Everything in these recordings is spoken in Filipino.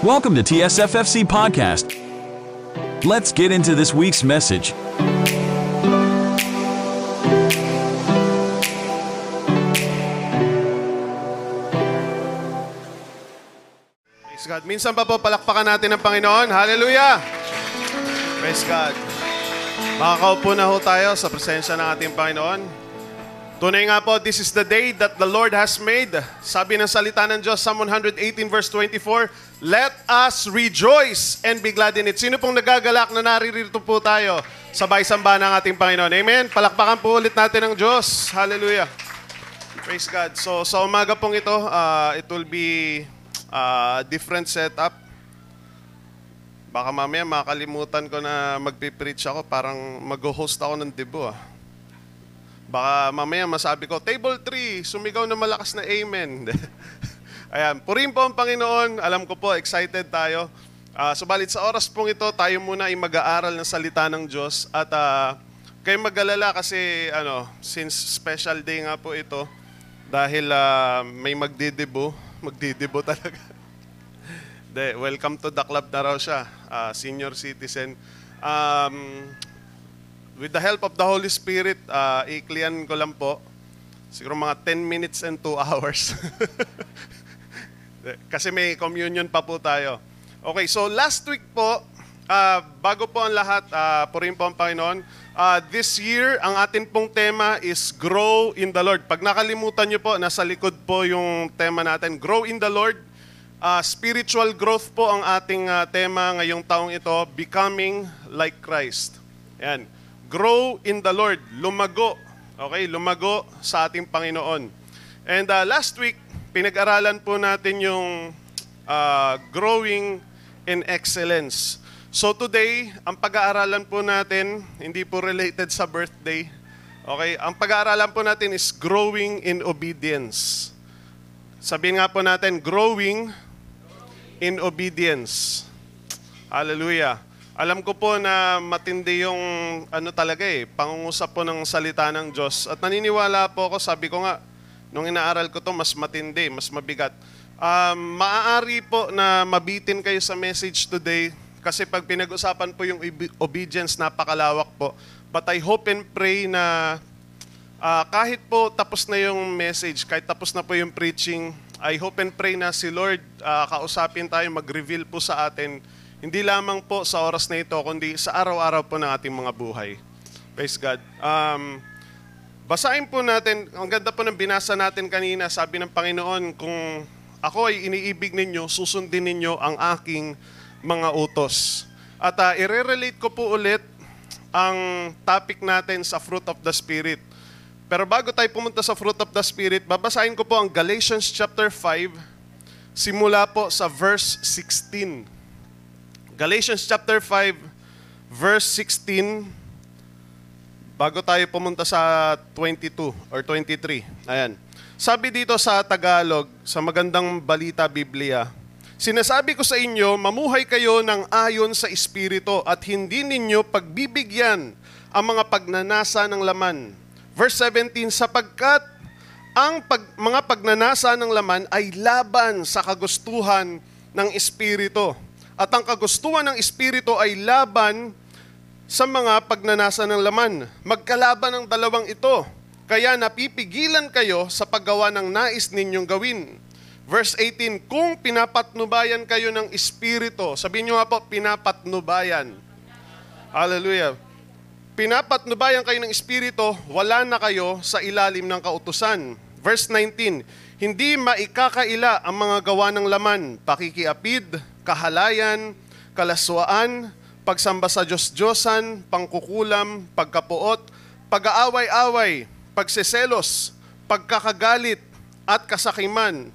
Welcome to TSFFC Podcast. Let's get into this week's message. Praise God. Minsan pa po palakpakan natin ang Panginoon. Hallelujah! Praise God. Makakaupo na ho tayo sa presensya ng ating Panginoon. Tunay nga po, this is the day that the Lord has made. Sabi ng salita ng Diyos, Psalm 118 verse 24, Let us rejoice and be glad in it. Sino pong nagagalak na naririto po tayo? Sabay samba ng ating Panginoon. Amen. Palakpakan po ulit natin ang Diyos. Hallelujah. Praise God. So sa umaga pong ito, uh, it will be uh, different setup. Baka mamaya makalimutan ko na magpipreach ako, parang mag-host ako ng debo ah. Baka mamaya masabi ko, Table 3, sumigaw na malakas na amen. Ayan, purin po ang Panginoon. Alam ko po, excited tayo. Uh, subalit sa oras pong ito, tayo muna ay mag-aaral ng salita ng Diyos. At uh, kayo mag-alala kasi ano, since special day nga po ito, dahil uh, may magdidebo, magdidebo talaga. De, welcome to the club na raw siya, uh, senior citizen. Um, with the help of the Holy Spirit, uh, iklian ko lang po. Siguro mga 10 minutes and 2 hours. Kasi may communion pa po tayo. Okay, so last week po, uh, bago po ang lahat, uh, purin po ang Panginoon, uh, this year, ang atin pong tema is Grow in the Lord. Pag nakalimutan nyo po, nasa likod po yung tema natin, Grow in the Lord. Uh, spiritual growth po ang ating uh, tema ngayong taong ito, Becoming like Christ. Yan. Grow in the Lord. Lumago. Okay, lumago sa ating Panginoon. And uh, last week, pinag-aralan po natin yung uh, growing in excellence. So today, ang pag-aaralan po natin, hindi po related sa birthday. Okay, ang pag-aaralan po natin is growing in obedience. Sabihin nga po natin, growing in obedience. Hallelujah. Alam ko po na matindi yung ano talaga eh, pangungusap po ng salita ng Diyos. At naniniwala po ako, sabi ko nga, nung inaaral ko to mas matindi, mas mabigat. Um, maaari po na mabitin kayo sa message today kasi pag pinag-usapan po yung obedience, napakalawak po. But I hope and pray na uh, kahit po tapos na yung message, kahit tapos na po yung preaching, I hope and pray na si Lord uh, kausapin tayo, mag-reveal po sa atin, hindi lamang po sa oras na ito, kundi sa araw-araw po ng ating mga buhay. Praise God. Um, basahin po natin, ang ganda po ng binasa natin kanina, sabi ng Panginoon, kung ako ay iniibig ninyo, susundin ninyo ang aking mga utos. At uh, i-relate ko po ulit ang topic natin sa fruit of the Spirit. Pero bago tayo pumunta sa fruit of the Spirit, babasahin ko po ang Galatians chapter 5, simula po sa verse 16. Galatians chapter 5, verse 16, bago tayo pumunta sa 22 or 23. Ayan. Sabi dito sa Tagalog, sa magandang balita Biblia, Sinasabi ko sa inyo, mamuhay kayo ng ayon sa Espiritu at hindi ninyo pagbibigyan ang mga pagnanasa ng laman Verse 17, sapagkat ang pag, mga pagnanasa ng laman ay laban sa kagustuhan ng Espiritu. At ang kagustuhan ng Espiritu ay laban sa mga pagnanasa ng laman. Magkalaban ang dalawang ito. Kaya napipigilan kayo sa paggawa ng nais ninyong gawin. Verse 18, kung pinapatnubayan kayo ng Espiritu, sabihin nyo nga po, pinapatnubayan. Hallelujah pinapatnubayan kayo ng Espiritu, wala na kayo sa ilalim ng kautusan. Verse 19, hindi maikakaila ang mga gawa ng laman, pakikiapid, kahalayan, kalaswaan, pagsamba sa Diyos-Diyosan, pangkukulam, pagkapuot, pag-aaway-away, pagseselos, pagkakagalit, at kasakiman,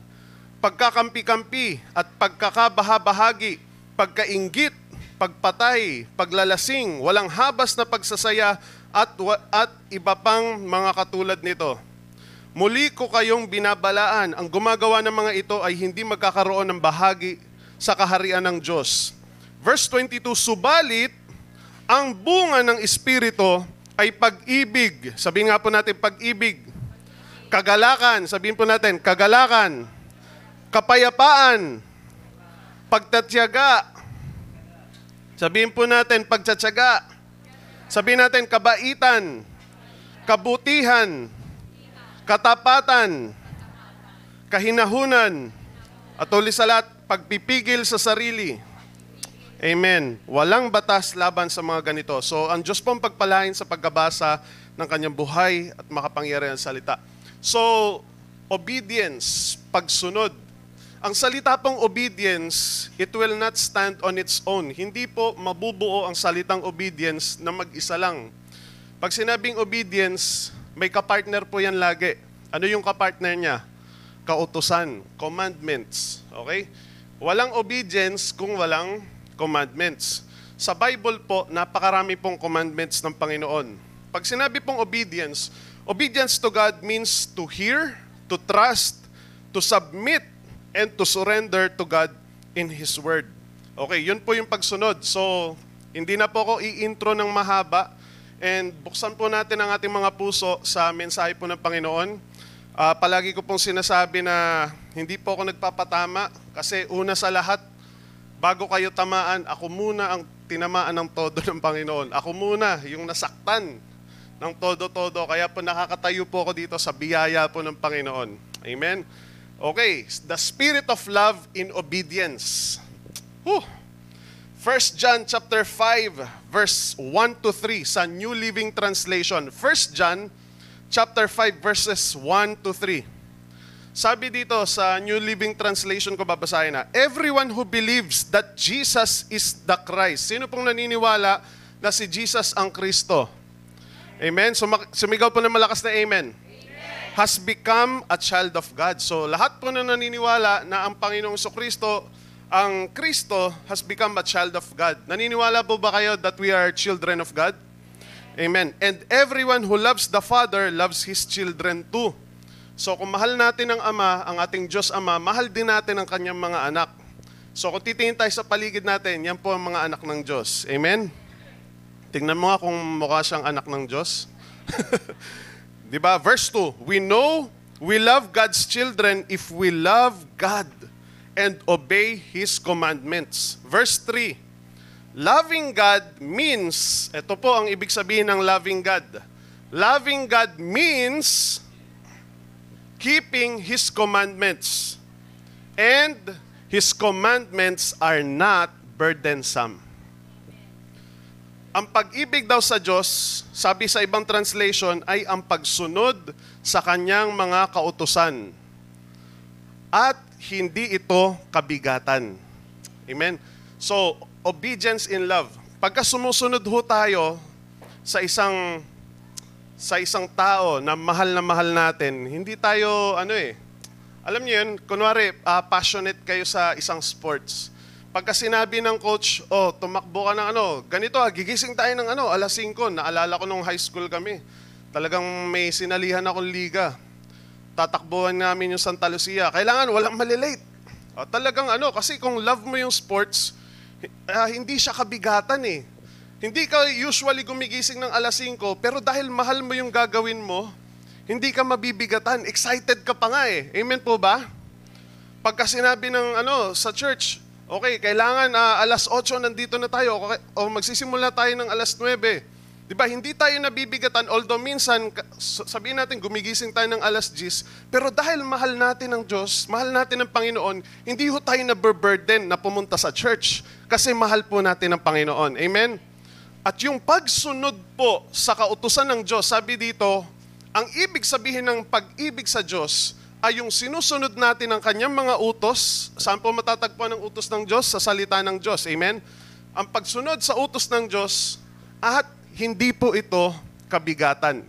pagkakampi-kampi, at pagkakabahabahagi, pagkaingit, pagpatay, paglalasing, walang habas na pagsasaya at, at iba pang mga katulad nito. Muli ko kayong binabalaan, ang gumagawa ng mga ito ay hindi magkakaroon ng bahagi sa kaharian ng Diyos. Verse 22, Subalit, ang bunga ng Espiritu ay pag-ibig. Sabihin nga po natin, pag-ibig. Kagalakan, sabihin po natin, kagalakan. Kapayapaan. Pagtatyaga. Sabihin po natin, pagtatyaga. Sabihin natin, kabaitan, kabutihan, katapatan, kahinahunan, at uli sa lahat, pagpipigil sa sarili. Amen. Walang batas laban sa mga ganito. So, ang Diyos po ang pagpalain sa pagkabasa ng kanyang buhay at makapangyarihan salita. So, obedience, pagsunod. Ang salita pong obedience, it will not stand on its own. Hindi po mabubuo ang salitang obedience na mag-isa lang. Pag sinabing obedience, may kapartner po yan lagi. Ano yung kapartner niya? Kautusan, commandments. Okay? Walang obedience kung walang commandments. Sa Bible po, napakarami pong commandments ng Panginoon. Pag sinabi pong obedience, obedience to God means to hear, to trust, to submit, and to surrender to God in His Word. Okay, yun po yung pagsunod. So, hindi na po ako i-intro ng mahaba and buksan po natin ang ating mga puso sa mensahe po ng Panginoon. Ah, palagi ko pong sinasabi na hindi po ako nagpapatama kasi una sa lahat, bago kayo tamaan, ako muna ang tinamaan ng todo ng Panginoon. Ako muna yung nasaktan ng todo-todo. Kaya po nakakatayo po ako dito sa biyaya po ng Panginoon. Amen? Okay, the spirit of love in obedience. Whew. 1 John chapter 5 verse 1 to 3 sa New Living Translation. 1 John chapter 5 verses 1 to 3. Sabi dito sa New Living Translation ko babasahin na, Everyone who believes that Jesus is the Christ. Sino pong naniniwala na si Jesus ang Kristo? Amen? Sumak- sumigaw po ng malakas na amen. Has become a child of God. So lahat po na naniniwala na ang Panginoong Kristo, ang Kristo has become a child of God. Naniniwala po ba kayo that we are children of God? Amen. And everyone who loves the Father loves His children too. So kung mahal natin ang Ama, ang ating Diyos Ama, mahal din natin ang kanyang mga anak. So kung titingin tayo sa paligid natin, yan po ang mga anak ng Diyos. Amen? Tingnan mo nga kung mukha siyang anak ng Diyos. Di ba? Verse 2, We know we love God's children if we love God and obey His commandments. Verse 3, Loving God means, ito po ang ibig sabihin ng loving God. Loving God means keeping His commandments. And His commandments are not burdensome. Ang pag-ibig daw sa Diyos, sabi sa ibang translation, ay ang pagsunod sa kanyang mga kautusan. At hindi ito kabigatan. Amen? So, obedience in love. Pagka sumusunod ho tayo sa isang sa isang tao na mahal na mahal natin, hindi tayo, ano eh, alam niyo yun, kunwari, ah, passionate kayo sa isang sports. Pagka sinabi ng coach, oh, tumakbo ka ng ano, ganito ah, gigising tayo ng ano, alas 5, naalala ko nung high school kami. Talagang may sinalihan akong liga. Tatakbuhan namin yung Santa Lucia. Kailangan walang malilate. Ah, talagang ano, kasi kung love mo yung sports, ah, hindi siya kabigatan eh. Hindi ka usually gumigising ng alas 5, pero dahil mahal mo yung gagawin mo, hindi ka mabibigatan. Excited ka pa nga eh. Amen po ba? Pagka sinabi ng ano sa church, okay, kailangan ah, alas 8 nandito na tayo okay, o magsisimula tayo ng alas 9. 'Di ba? Hindi tayo nabibigatan although minsan sabihin natin gumigising tayo ng alas 10, pero dahil mahal natin ang Diyos, mahal natin ang Panginoon, hindi ho tayo na-burden na pumunta sa church kasi mahal po natin ang Panginoon. Amen. At yung pagsunod po sa kautusan ng Diyos, sabi dito, ang ibig sabihin ng pag-ibig sa Diyos ay yung sinusunod natin ang kanyang mga utos. Saan po matatagpuan ang utos ng Diyos? Sa salita ng Diyos. Amen? Ang pagsunod sa utos ng Diyos at hindi po ito kabigatan.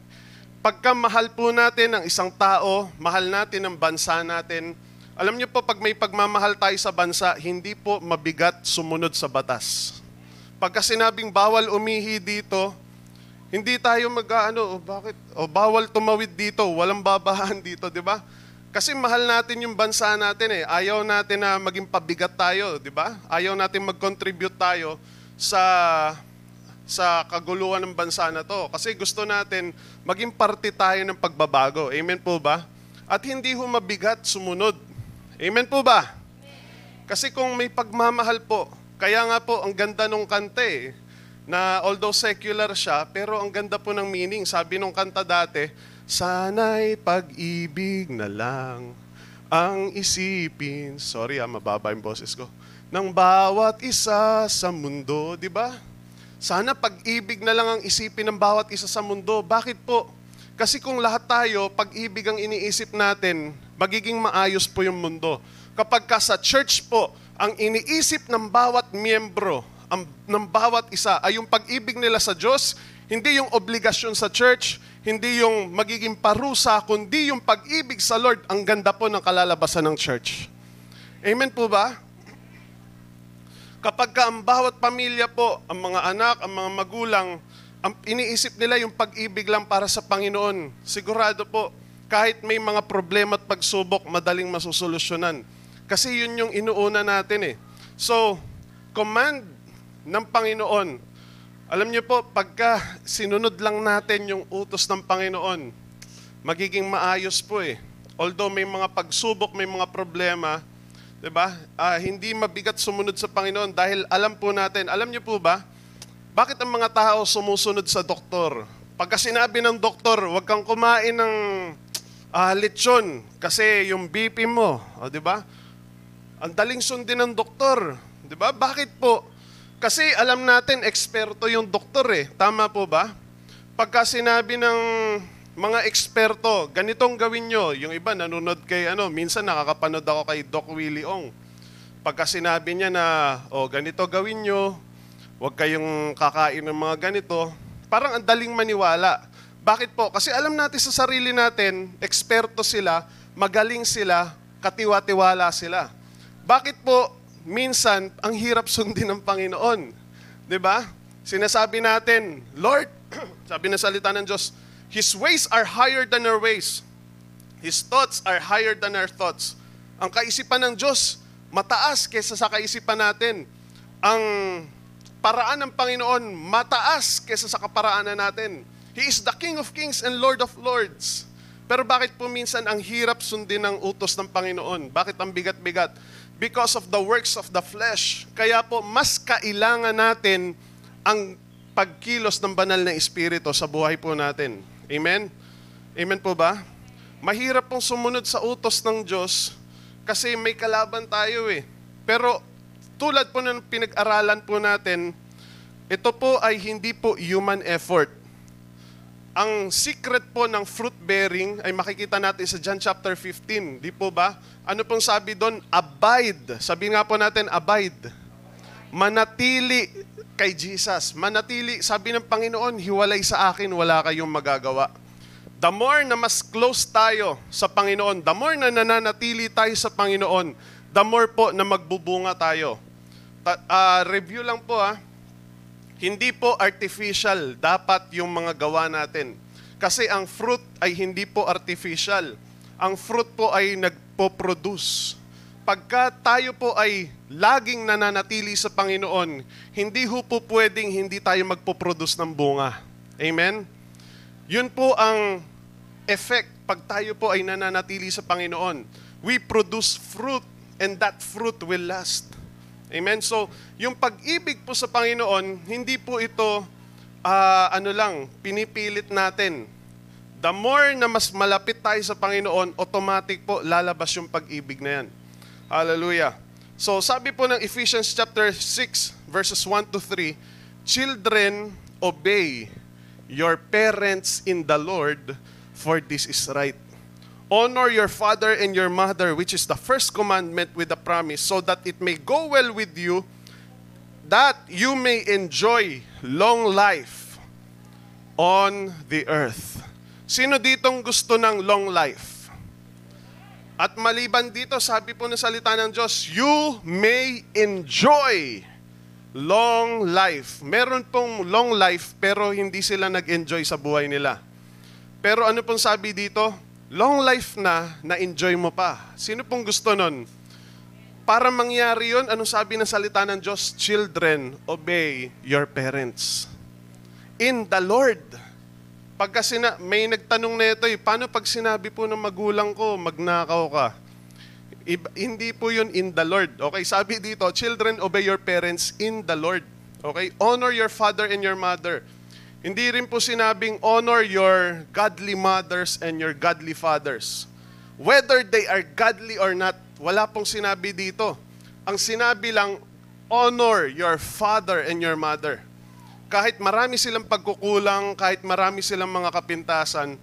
Pagka mahal po natin ang isang tao, mahal natin ang bansa natin, alam niyo po, pag may pagmamahal tayo sa bansa, hindi po mabigat sumunod sa batas. Pagka sinabing bawal umihi dito, hindi tayo mag-ano, oh, bakit? O bawal tumawid dito, walang babahan dito, di ba? Kasi mahal natin yung bansa natin eh. Ayaw natin na maging pabigat tayo, di ba? Ayaw natin mag-contribute tayo sa sa kaguluhan ng bansa na to. Kasi gusto natin maging parte tayo ng pagbabago. Amen po ba? At hindi ho mabigat sumunod. Amen po ba? Kasi kung may pagmamahal po, kaya nga po ang ganda nung kanta eh, na although secular siya, pero ang ganda po ng meaning. Sabi nung kanta dati, Sana'y pag-ibig na lang ang isipin. Sorry ah, mababa yung boses ko. Ng bawat isa sa mundo, di ba? Sana pag-ibig na lang ang isipin ng bawat isa sa mundo. Bakit po? Kasi kung lahat tayo, pag-ibig ang iniisip natin, magiging maayos po yung mundo. Kapag ka sa church po, ang iniisip ng bawat miyembro, ang, ng bawat isa ay yung pag-ibig nila sa Diyos, hindi yung obligasyon sa church, hindi yung magiging parusa, kundi yung pag-ibig sa Lord. Ang ganda po ng kalalabasan ng church. Amen po ba? Kapag ka ang bawat pamilya po, ang mga anak, ang mga magulang, ang iniisip nila yung pag-ibig lang para sa Panginoon, sigurado po, kahit may mga problema at pagsubok, madaling masusolusyonan. Kasi yun yung inuuna natin eh. So, command ng Panginoon, alam niyo po, pagka sinunod lang natin yung utos ng Panginoon, magiging maayos po eh. Although may mga pagsubok, may mga problema, 'di ba? Ah, hindi mabigat sumunod sa Panginoon dahil alam po natin, alam niyo po ba, bakit ang mga tao sumusunod sa doktor? Pagka sinabi ng doktor, huwag kang kumain ng ah, lechon kasi yung BP mo, o 'di ba? Ang daling sundin ng doktor, 'di ba? Bakit po? Kasi alam natin, eksperto yung doktor eh. Tama po ba? Pagka sinabi ng mga eksperto, ganitong gawin nyo. Yung iba nanonood kay ano, minsan nakakapanood ako kay Doc Willie Ong. Pagka sinabi niya na, oh, ganito gawin nyo, huwag kayong kakain ng mga ganito, parang ang daling maniwala. Bakit po? Kasi alam natin sa sarili natin, eksperto sila, magaling sila, katiwa-tiwala sila. Bakit po minsan, ang hirap sundin ng Panginoon. 'Di ba? Sinasabi natin, Lord, sabi ng salita ng Diyos, His ways are higher than our ways. His thoughts are higher than our thoughts. Ang kaisipan ng Diyos, mataas kaysa sa kaisipan natin. Ang paraan ng Panginoon, mataas kaysa sa kaparaanan natin. He is the King of Kings and Lord of Lords. Pero bakit po minsan ang hirap sundin ng utos ng Panginoon? Bakit ang bigat-bigat? because of the works of the flesh. Kaya po, mas kailangan natin ang pagkilos ng banal na Espiritu sa buhay po natin. Amen? Amen po ba? Mahirap pong sumunod sa utos ng Diyos kasi may kalaban tayo eh. Pero tulad po ng pinag-aralan po natin, ito po ay hindi po human effort. Ang secret po ng fruit bearing ay makikita natin sa John chapter 15. Di po ba? Ano pong sabi doon? Abide. Sabi nga po natin, abide. Manatili kay Jesus. Manatili, sabi ng Panginoon, hiwalay sa akin, wala kayong magagawa. The more na mas close tayo sa Panginoon, the more na nananatili tayo sa Panginoon, the more po na magbubunga tayo. Ta- uh, review lang po ah hindi po artificial dapat yung mga gawa natin. Kasi ang fruit ay hindi po artificial. Ang fruit po ay nagpo-produce. Pagka tayo po ay laging nananatili sa Panginoon, hindi ho po pwedeng hindi tayo magpo-produce ng bunga. Amen? Yun po ang effect pag tayo po ay nananatili sa Panginoon. We produce fruit and that fruit will last. Amen? So, yung pag-ibig po sa Panginoon, hindi po ito, uh, ano lang, pinipilit natin. The more na mas malapit tayo sa Panginoon, automatic po lalabas yung pag-ibig na yan. Hallelujah. So, sabi po ng Ephesians chapter 6, verses 1 to 3, Children, obey your parents in the Lord, for this is right. Honor your father and your mother, which is the first commandment with the promise, so that it may go well with you, that you may enjoy long life on the earth. Sino ditong gusto ng long life? At maliban dito, sabi po ng salita ng Diyos, you may enjoy long life. Meron pong long life, pero hindi sila nag-enjoy sa buhay nila. Pero ano pong sabi dito? long life na, na-enjoy mo pa. Sino pong gusto nun? Para mangyari yon, anong sabi ng salita ng Diyos? Children, obey your parents. In the Lord. Pagka sina- may nagtanong na ito, eh, paano pag sinabi po ng magulang ko, magnakaw ka? Iba- hindi po yun in the Lord. Okay, sabi dito, children, obey your parents in the Lord. Okay, honor your father and your mother. Hindi rin po sinabing honor your godly mothers and your godly fathers. Whether they are godly or not, wala pong sinabi dito. Ang sinabi lang, honor your father and your mother. Kahit marami silang pagkukulang, kahit marami silang mga kapintasan,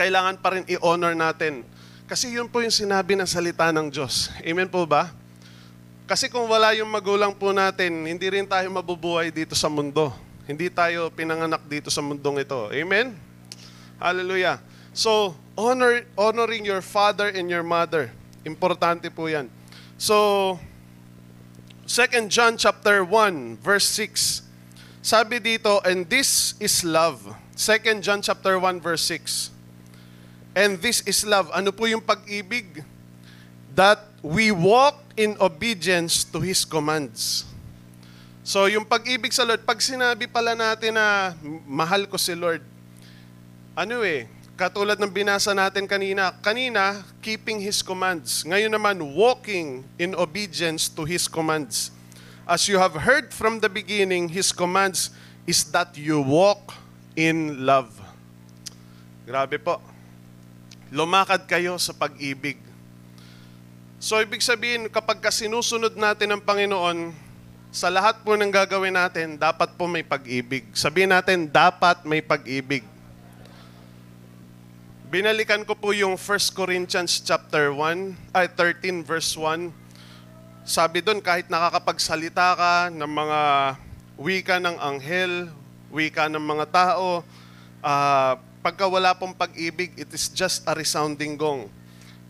kailangan pa rin i-honor natin. Kasi yun po yung sinabi ng salita ng Diyos. Amen po ba? Kasi kung wala yung magulang po natin, hindi rin tayo mabubuhay dito sa mundo. Hindi tayo pinanganak dito sa mundong ito. Amen? Hallelujah. So, honor, honoring your father and your mother. Importante po yan. So, 2 John chapter 1, verse 6. Sabi dito, and this is love. 2 John chapter 1, verse 6. And this is love. Ano po yung pag-ibig? That we walk in obedience to His commands. So yung pag-ibig sa Lord, pag sinabi pala natin na mahal ko si Lord, ano eh, katulad ng binasa natin kanina, kanina, keeping His commands. Ngayon naman, walking in obedience to His commands. As you have heard from the beginning, His commands is that you walk in love. Grabe po. Lumakad kayo sa pag-ibig. So ibig sabihin, kapag ka sinusunod natin ang Panginoon, sa lahat po ng gagawin natin, dapat po may pag-ibig. Sabihin natin, dapat may pag-ibig. Binalikan ko po yung 1 Corinthians chapter 1, ay 13 verse 1. Sabi doon, kahit nakakapagsalita ka ng mga wika ng anghel, wika ng mga tao, ah, pagka wala pong pag-ibig, it is just a resounding gong.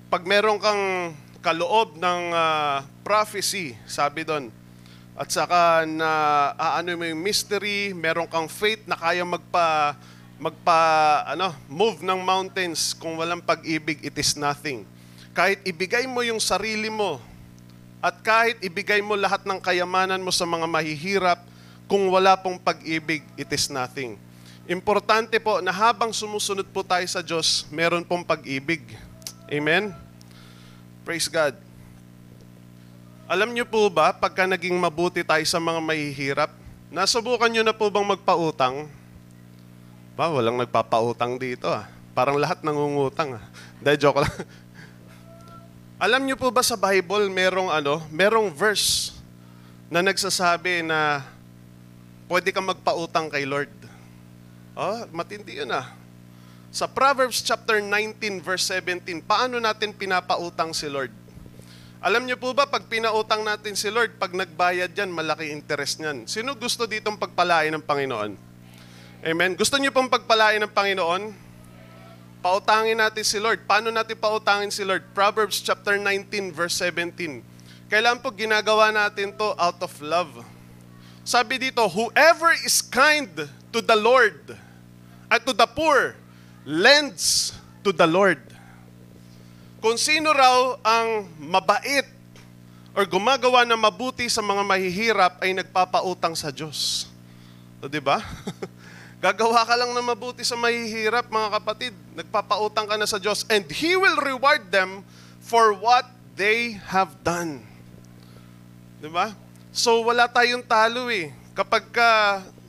Pag meron kang kaloob ng ah, prophecy, sabi doon, at saka na aano mo yung mystery, meron kang faith na kaya magpa magpa ano, move ng mountains kung walang pag-ibig, it is nothing. Kahit ibigay mo yung sarili mo at kahit ibigay mo lahat ng kayamanan mo sa mga mahihirap, kung wala pong pag-ibig, it is nothing. Importante po na habang sumusunod po tayo sa Diyos, meron pong pag-ibig. Amen? Praise God. Alam niyo po ba, pagka naging mabuti tayo sa mga mahihirap, nasubukan niyo na po bang magpautang? Ba, walang nagpapautang dito ah. Parang lahat nangungutang ah. Dahil joke lang. Alam niyo po ba sa Bible merong ano, merong verse na nagsasabi na pwede kang magpautang kay Lord. Oh, matindi yun ah. Sa Proverbs chapter 19 verse 17, paano natin pinapautang si Lord? Alam niyo po ba, pag pinautang natin si Lord, pag nagbayad yan, malaki interest niyan. Sino gusto ditong pagpalain ng Panginoon? Amen. Gusto niyo pong pagpalain ng Panginoon? Pautangin natin si Lord. Paano natin pautangin si Lord? Proverbs chapter 19 verse 17. Kailan po ginagawa natin to out of love? Sabi dito, whoever is kind to the Lord at to the poor lends to the Lord. Kung sino raw ang mabait or gumagawa ng mabuti sa mga mahihirap ay nagpapautang sa Diyos. Di ba? Gagawa ka lang ng mabuti sa mahihirap, mga kapatid. Nagpapautang ka na sa Diyos and He will reward them for what they have done. Di ba? So wala tayong talo eh. Kapag ka,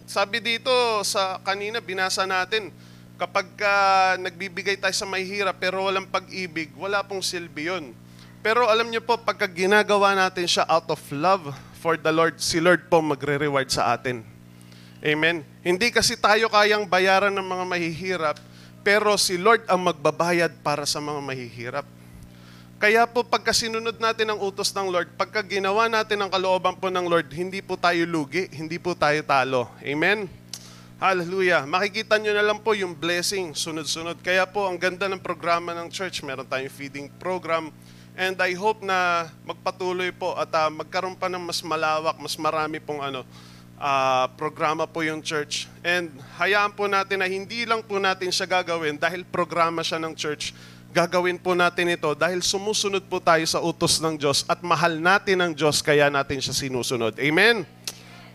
sabi dito sa kanina, binasa natin, kapag ka nagbibigay tayo sa mahihirap pero walang pag-ibig, wala pong silbi yun. Pero alam niyo po, pagka ginagawa natin siya out of love for the Lord, si Lord po magre-reward sa atin. Amen. Hindi kasi tayo kayang bayaran ng mga mahihirap, pero si Lord ang magbabayad para sa mga mahihirap. Kaya po pagka sinunod natin ang utos ng Lord, pagka ginawa natin ang kalooban po ng Lord, hindi po tayo lugi, hindi po tayo talo. Amen? Hallelujah. Makikita nyo na lang po yung blessing, sunod-sunod. Kaya po, ang ganda ng programa ng church. Meron tayong feeding program. And I hope na magpatuloy po at uh, magkaroon pa ng mas malawak, mas marami pong ano, uh, programa po yung church. And hayaan po natin na hindi lang po natin siya gagawin dahil programa siya ng church. Gagawin po natin ito dahil sumusunod po tayo sa utos ng Diyos at mahal natin ang Diyos kaya natin siya sinusunod. Amen?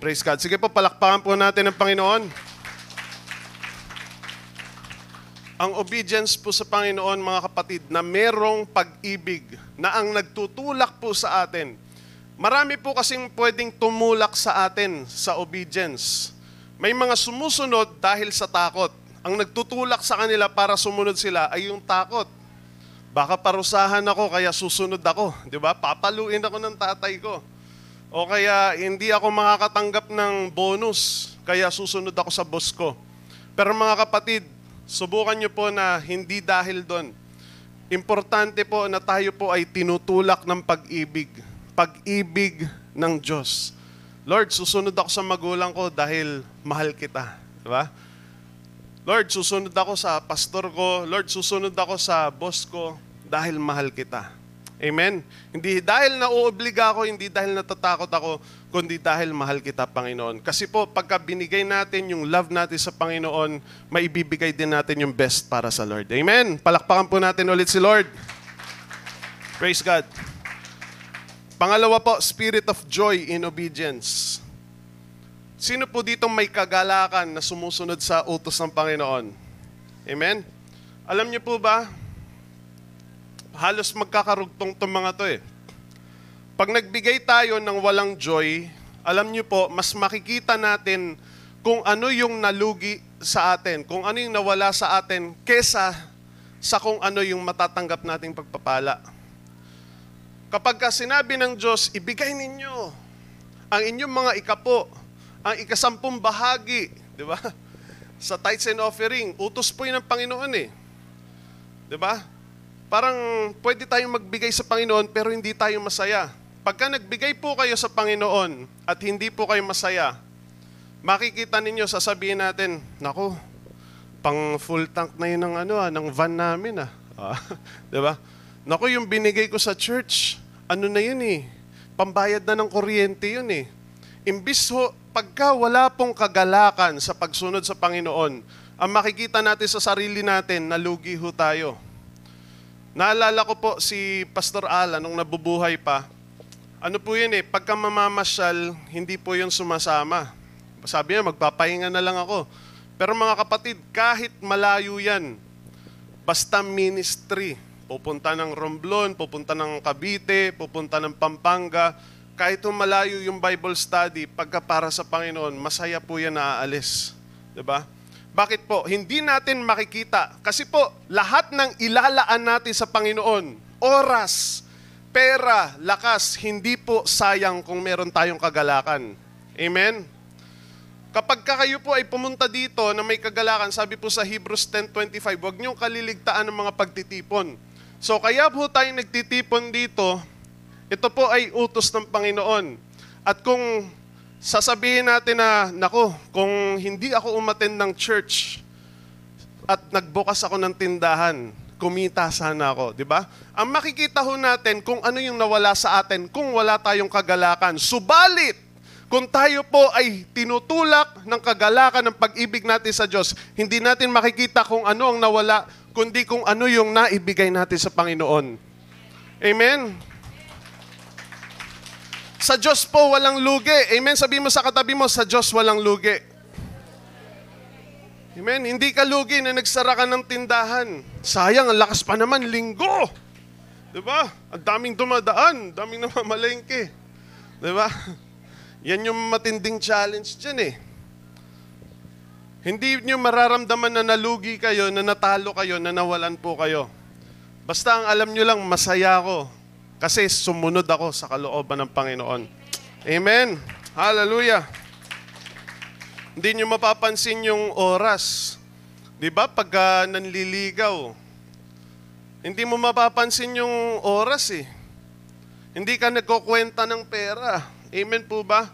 Praise God. Sige po, palakpakan po natin ang Panginoon. ang obedience po sa Panginoon, mga kapatid, na merong pag-ibig na ang nagtutulak po sa atin. Marami po kasing pwedeng tumulak sa atin sa obedience. May mga sumusunod dahil sa takot. Ang nagtutulak sa kanila para sumunod sila ay yung takot. Baka parusahan ako kaya susunod ako, 'di ba? Papaluin ako ng tatay ko. O kaya hindi ako makakatanggap ng bonus kaya susunod ako sa boss ko. Pero mga kapatid, subukan niyo po na hindi dahil doon. Importante po na tayo po ay tinutulak ng pag-ibig. Pag-ibig ng Diyos. Lord, susunod ako sa magulang ko dahil mahal kita. Di ba? Lord, susunod ako sa pastor ko. Lord, susunod ako sa boss ko dahil mahal kita. Amen? Hindi dahil nauobliga ako, hindi dahil natatakot ako, kundi dahil mahal kita, Panginoon. Kasi po, pagka binigay natin yung love natin sa Panginoon, maibibigay din natin yung best para sa Lord. Amen? Palakpakan po natin ulit si Lord. Praise God. Pangalawa po, spirit of joy in obedience. Sino po dito may kagalakan na sumusunod sa utos ng Panginoon? Amen? Alam niyo po ba, halos magkakarugtong itong mga to eh. Pag nagbigay tayo ng walang joy, alam niyo po, mas makikita natin kung ano yung nalugi sa atin, kung ano yung nawala sa atin, kesa sa kung ano yung matatanggap nating pagpapala. Kapag ka sinabi ng Diyos, ibigay ninyo ang inyong mga ikapo, ang ikasampung bahagi, di ba? Sa tithes and offering, utos po yun ng Panginoon eh. Di ba? Parang pwede tayong magbigay sa Panginoon pero hindi tayo masaya. Pagka nagbigay po kayo sa Panginoon at hindi po kayo masaya, makikita ninyo, sasabihin natin, nako, pang full tank na yun ng, ano, ah, ng van namin. Ah. Ah, di ba? Nako, yung binigay ko sa church, ano na yun eh, pambayad na ng kuryente yun eh. Imbis ho, pagka wala pong kagalakan sa pagsunod sa Panginoon, ang makikita natin sa sarili natin, nalugi ho tayo. Naalala ko po si Pastor Alan nung nabubuhay pa. Ano po yun eh, pagka mamamasyal, hindi po yun sumasama. Sabi niya, magpapahinga na lang ako. Pero mga kapatid, kahit malayo yan, basta ministry, pupunta ng Romblon, pupunta ng Cavite, pupunta ng Pampanga, kahit malayo yung Bible study, pagka para sa Panginoon, masaya po yan na aalis. 'Di ba? Bakit po? Hindi natin makikita. Kasi po, lahat ng ilalaan natin sa Panginoon, oras, pera, lakas, hindi po sayang kung meron tayong kagalakan. Amen? Kapag ka kayo po ay pumunta dito na may kagalakan, sabi po sa Hebrews 10.25, huwag niyong kaliligtaan ng mga pagtitipon. So kaya po tayo nagtitipon dito, ito po ay utos ng Panginoon. At kung sasabihin natin na, nako, kung hindi ako umaten ng church at nagbukas ako ng tindahan, kumita sana ako, di ba? Ang makikita ho natin kung ano yung nawala sa atin kung wala tayong kagalakan. Subalit, kung tayo po ay tinutulak ng kagalakan ng pag-ibig natin sa Diyos, hindi natin makikita kung ano ang nawala, kundi kung ano yung naibigay natin sa Panginoon. Amen? Sa Diyos po walang lugi. Amen? Sabi mo sa katabi mo, sa Diyos walang lugi. Amen? Hindi ka lugi na nagsara ka ng tindahan. Sayang, ang lakas pa naman, linggo. Diba? Ang daming dumadaan, daming namamalengke. Diba? Yan yung matinding challenge dyan eh. Hindi nyo mararamdaman na nalugi kayo, na natalo kayo, na nawalan po kayo. Basta ang alam nyo lang, masaya ako. Kasi sumunod ako sa kalooban ng Panginoon. Amen. Hallelujah. Hindi nyo mapapansin yung oras. Di ba? Pag uh, nanliligaw, hindi mo mapapansin yung oras eh. Hindi ka nagkukwenta ng pera. Amen po ba?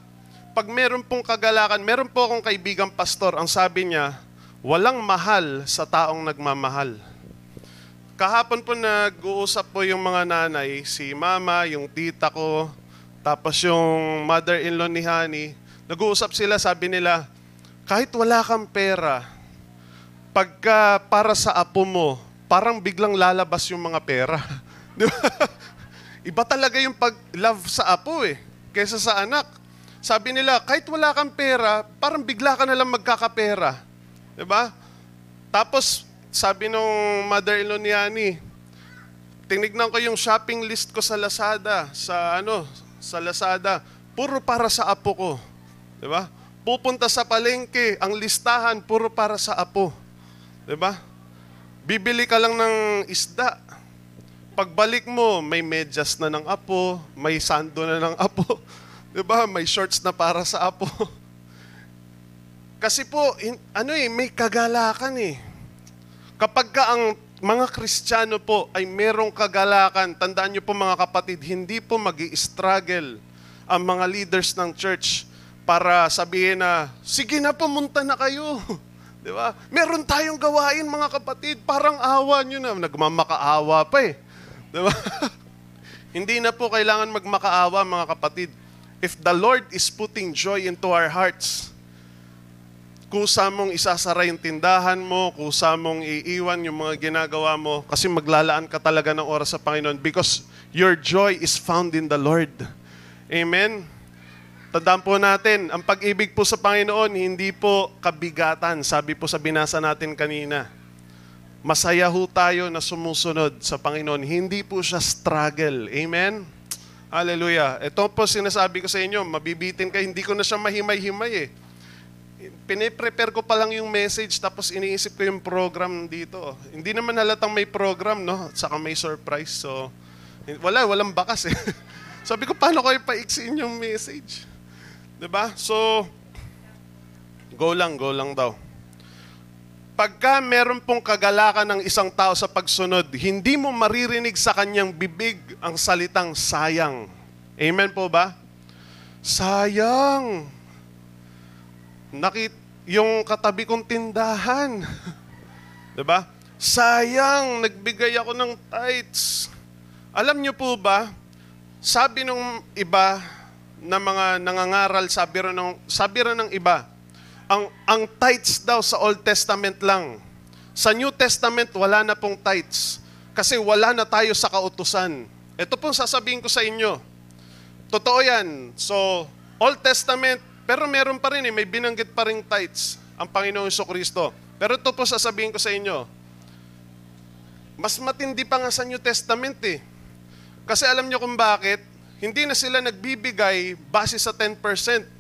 Pag meron pong kagalakan, meron po akong kaibigang pastor, ang sabi niya, walang mahal sa taong nagmamahal. Kahapon po nag-uusap po yung mga nanay, si mama, yung tita ko, tapos yung mother-in-law ni Honey. Nag-uusap sila, sabi nila, kahit wala kang pera, pagka para sa apo mo, parang biglang lalabas yung mga pera. Di ba? Iba talaga yung pag-love sa apo eh kaysa sa anak. Sabi nila, kahit wala kang pera, parang bigla ka na lang magkakapera. ba? Tapos sabi nung mother-in-law tinignan ko yung shopping list ko sa Lazada, sa ano, sa Lazada, puro para sa apo ko. 'Di ba? Pupunta sa palengke, ang listahan puro para sa apo. 'Di ba? Bibili ka lang ng isda. Pagbalik mo, may medyas na ng apo, may sando na ng apo. 'Di ba? May shorts na para sa apo. Kasi po, in, ano eh, may kagalakan eh. Kapag ka ang mga Kristiyano po ay merong kagalakan, tandaan niyo po mga kapatid, hindi po mag struggle ang mga leaders ng church para sabihin na, sige na pumunta na kayo. Di ba? Meron tayong gawain mga kapatid, parang awa nyo na. Nagmamakaawa pa eh. Di ba? hindi na po kailangan magmakaawa mga kapatid. If the Lord is putting joy into our hearts, kusa mong isasara yung tindahan mo, kusa mong iiwan yung mga ginagawa mo, kasi maglalaan ka talaga ng oras sa Panginoon because your joy is found in the Lord. Amen? Tandaan po natin, ang pag-ibig po sa Panginoon, hindi po kabigatan. Sabi po sa binasa natin kanina. Masaya ho tayo na sumusunod sa Panginoon. Hindi po siya struggle. Amen? Hallelujah. Ito po sinasabi ko sa inyo, mabibitin kayo. Hindi ko na siya mahimay-himay eh piniprepare ko pa lang yung message tapos iniisip ko yung program dito. Hindi naman halatang may program, no? Saka may surprise. So, wala, walang bakas eh. Sabi ko, paano ko ipaiksiin yung message? ba? So, go lang, go lang daw. Pagka meron pong kagalakan ng isang tao sa pagsunod, hindi mo maririnig sa kanyang bibig ang salitang sayang. Amen po ba? Sayang. Nakit yung katabi kong tindahan. 'Di ba? Sayang, nagbigay ako ng tithes. Alam niyo po ba, sabi nung iba na mga nangangaral, sabi rin ng, sabi rin ng iba, ang, ang tithes daw sa Old Testament lang. Sa New Testament, wala na pong tithes. Kasi wala na tayo sa kautusan. Ito pong sasabihin ko sa inyo. Totoo yan. So, Old Testament, pero meron pa rin eh, may binanggit pa rin tithes ang Panginoong Iso Kristo. Pero ito po sasabihin ko sa inyo, mas matindi pa nga sa New Testament eh. Kasi alam niyo kung bakit, hindi na sila nagbibigay base sa 10%.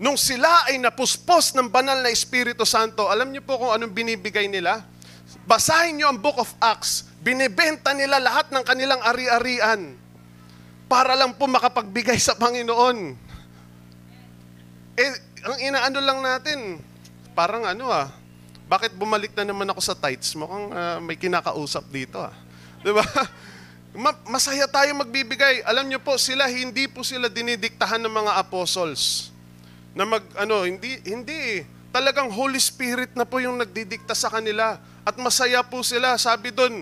Nung sila ay napuspos ng banal na Espiritu Santo, alam niyo po kung anong binibigay nila? Basahin niyo ang Book of Acts. Binibenta nila lahat ng kanilang ari-arian para lang po makapagbigay sa Panginoon. Eh, ang inaano lang natin, parang ano ah, bakit bumalik na naman ako sa tights? Mukhang uh, may kinakausap dito ah. Di ba? Ma- masaya tayo magbibigay. Alam niyo po, sila hindi po sila dinidiktahan ng mga apostles. Na mag ano, hindi hindi talagang Holy Spirit na po yung nagdidikta sa kanila at masaya po sila. Sabi doon,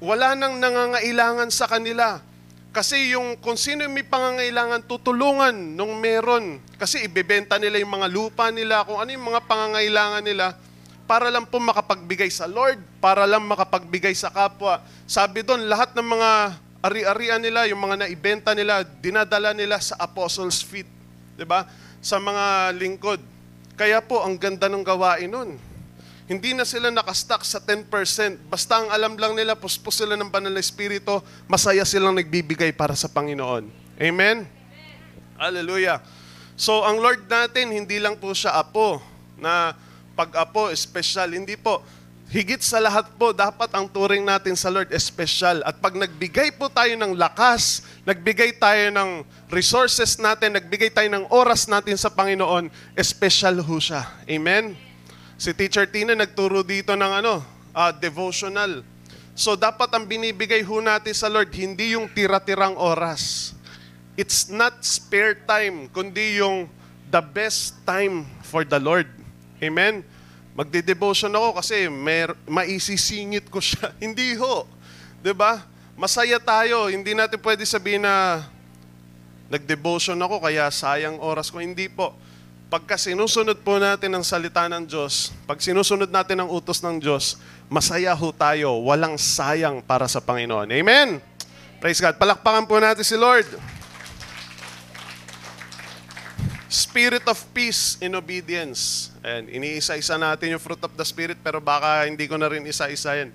wala nang nangangailangan sa kanila kasi yung kung sino may pangangailangan, tutulungan nung meron. Kasi ibebenta nila yung mga lupa nila, kung ano yung mga pangangailangan nila, para lang po makapagbigay sa Lord, para lang makapagbigay sa kapwa. Sabi doon, lahat ng mga ari-arian nila, yung mga naibenta nila, dinadala nila sa apostles' feet. 'di ba? Sa mga lingkod. Kaya po, ang ganda ng gawain nun. Hindi na sila nakastock sa 10%. Basta ang alam lang nila, puspos sila ng banal na espiritu, masaya silang nagbibigay para sa Panginoon. Amen? Amen? Hallelujah. So, ang Lord natin, hindi lang po siya apo, na pag-apo, special. Hindi po. Higit sa lahat po, dapat ang turing natin sa Lord special. At pag nagbigay po tayo ng lakas, nagbigay tayo ng resources natin, nagbigay tayo ng oras natin sa Panginoon, special ho siya. Amen? Si Teacher Tina nagturo dito ng ano, uh, devotional. So dapat ang binibigay ho natin sa Lord, hindi yung tira-tirang oras. It's not spare time, kundi yung the best time for the Lord. Amen? Magde-devotion ako kasi may, maisisingit ko siya. hindi ho. ba? Diba? Masaya tayo. Hindi natin pwede sabihin na nag-devotion ako kaya sayang oras ko. Hindi po pagka sinusunod po natin ang salita ng Diyos, pag sinusunod natin ang utos ng Diyos, masaya ho tayo, walang sayang para sa Panginoon. Amen? Praise God. Palakpakan po natin si Lord. Spirit of peace in obedience. Ayan, iniisa-isa natin yung fruit of the Spirit pero baka hindi ko na rin isa-isa yan.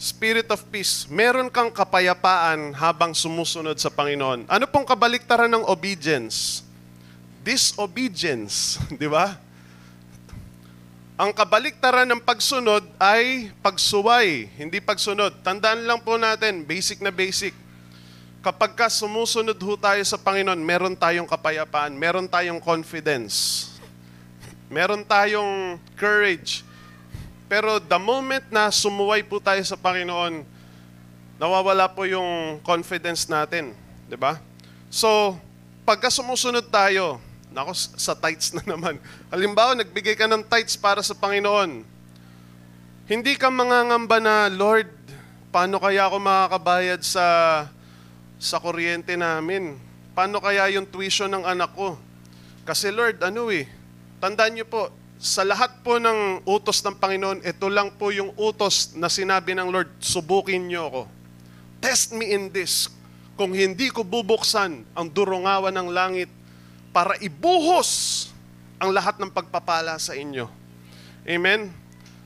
Spirit of peace. Meron kang kapayapaan habang sumusunod sa Panginoon. Ano pong kabaliktaran ng obedience? Disobedience, di ba? Ang kabaliktaran ng pagsunod ay pagsuway, hindi pagsunod. Tandaan lang po natin, basic na basic. Kapag ka sumusunod ho tayo sa Panginoon, meron tayong kapayapaan, meron tayong confidence, meron tayong courage. Pero the moment na sumuway po tayo sa Panginoon, nawawala po yung confidence natin. Ba? So, pagka sumusunod tayo, Nako, sa tithes na naman. Halimbawa, nagbigay ka ng tithes para sa Panginoon. Hindi ka mangangamba na, Lord, paano kaya ako makakabayad sa sa kuryente namin? Paano kaya yung tuition ng anak ko? Kasi Lord, ano eh, tandaan niyo po, sa lahat po ng utos ng Panginoon, ito lang po yung utos na sinabi ng Lord, subukin niyo ako. Test me in this. Kung hindi ko bubuksan ang durungawan ng langit para ibuhos ang lahat ng pagpapala sa inyo. Amen?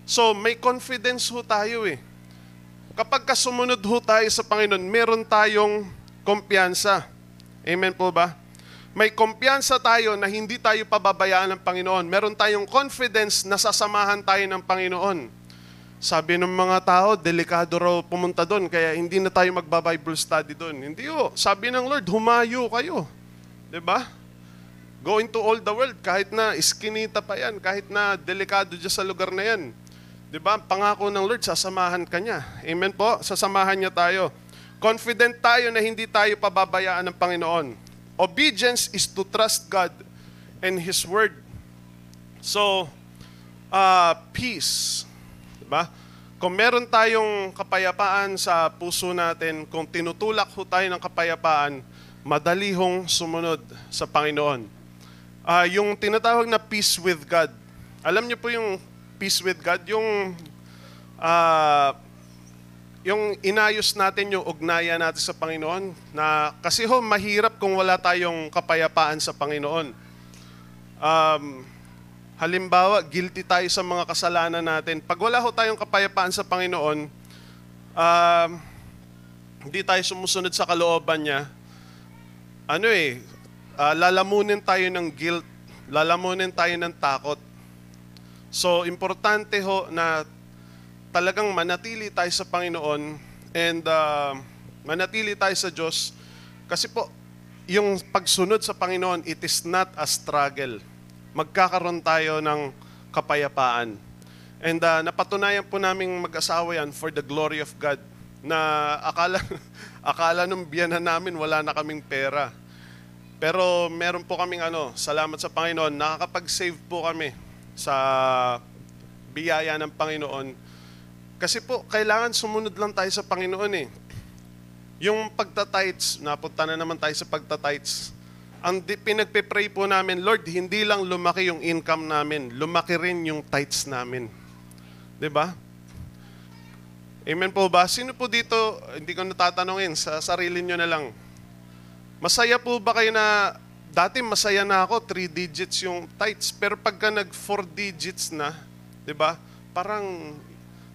So, may confidence ho tayo eh. Kapag kasumunod ho tayo sa Panginoon, meron tayong kumpiyansa. Amen po ba? May kumpiyansa tayo na hindi tayo pababayaan ng Panginoon. Meron tayong confidence na sasamahan tayo ng Panginoon. Sabi ng mga tao, delikado raw pumunta doon, kaya hindi na tayo magba-Bible study doon. Hindi ho. Sabi ng Lord, humayo kayo. ba? Go into all the world, kahit na iskinita pa yan, kahit na delikado dyan sa lugar na yan. Ba? Pangako ng Lord, sasamahan ka niya. Amen po? Sasamahan niya tayo. Confident tayo na hindi tayo pababayaan ng Panginoon. Obedience is to trust God and His Word. So, uh, peace. Di ba? Kung meron tayong kapayapaan sa puso natin, kung tinutulak ho tayo ng kapayapaan, madali hong sumunod sa Panginoon uh, yung tinatawag na peace with God. Alam niyo po yung peace with God, yung uh, yung inayos natin yung ugnayan natin sa Panginoon na kasi ho mahirap kung wala tayong kapayapaan sa Panginoon. Um, halimbawa, guilty tayo sa mga kasalanan natin. Pag wala ho tayong kapayapaan sa Panginoon, um, hindi tayo sumusunod sa kalooban niya, ano eh, uh, lalamunin tayo ng guilt, lalamunin tayo ng takot. So, importante ho na talagang manatili tayo sa Panginoon and uh, manatili tayo sa Diyos kasi po, yung pagsunod sa Panginoon, it is not a struggle. Magkakaroon tayo ng kapayapaan. And uh, napatunayan po namin mag-asawa yan for the glory of God na akala, akala nung biyanan namin wala na kaming pera. Pero meron po kaming ano, salamat sa Panginoon, nakakapag-save po kami sa biyaya ng Panginoon. Kasi po, kailangan sumunod lang tayo sa Panginoon eh. Yung pagtatights, napunta na naman tayo sa pagtatights. Ang di, pinagpe-pray po namin, Lord, hindi lang lumaki yung income namin, lumaki rin yung tithes namin. ba? Amen po ba? Sino po dito, hindi ko natatanungin, sa sarili nyo na lang, Masaya po ba kayo na dati masaya na ako, 3 digits yung tights. Pero pagka nag 4 digits na, 'di ba? Parang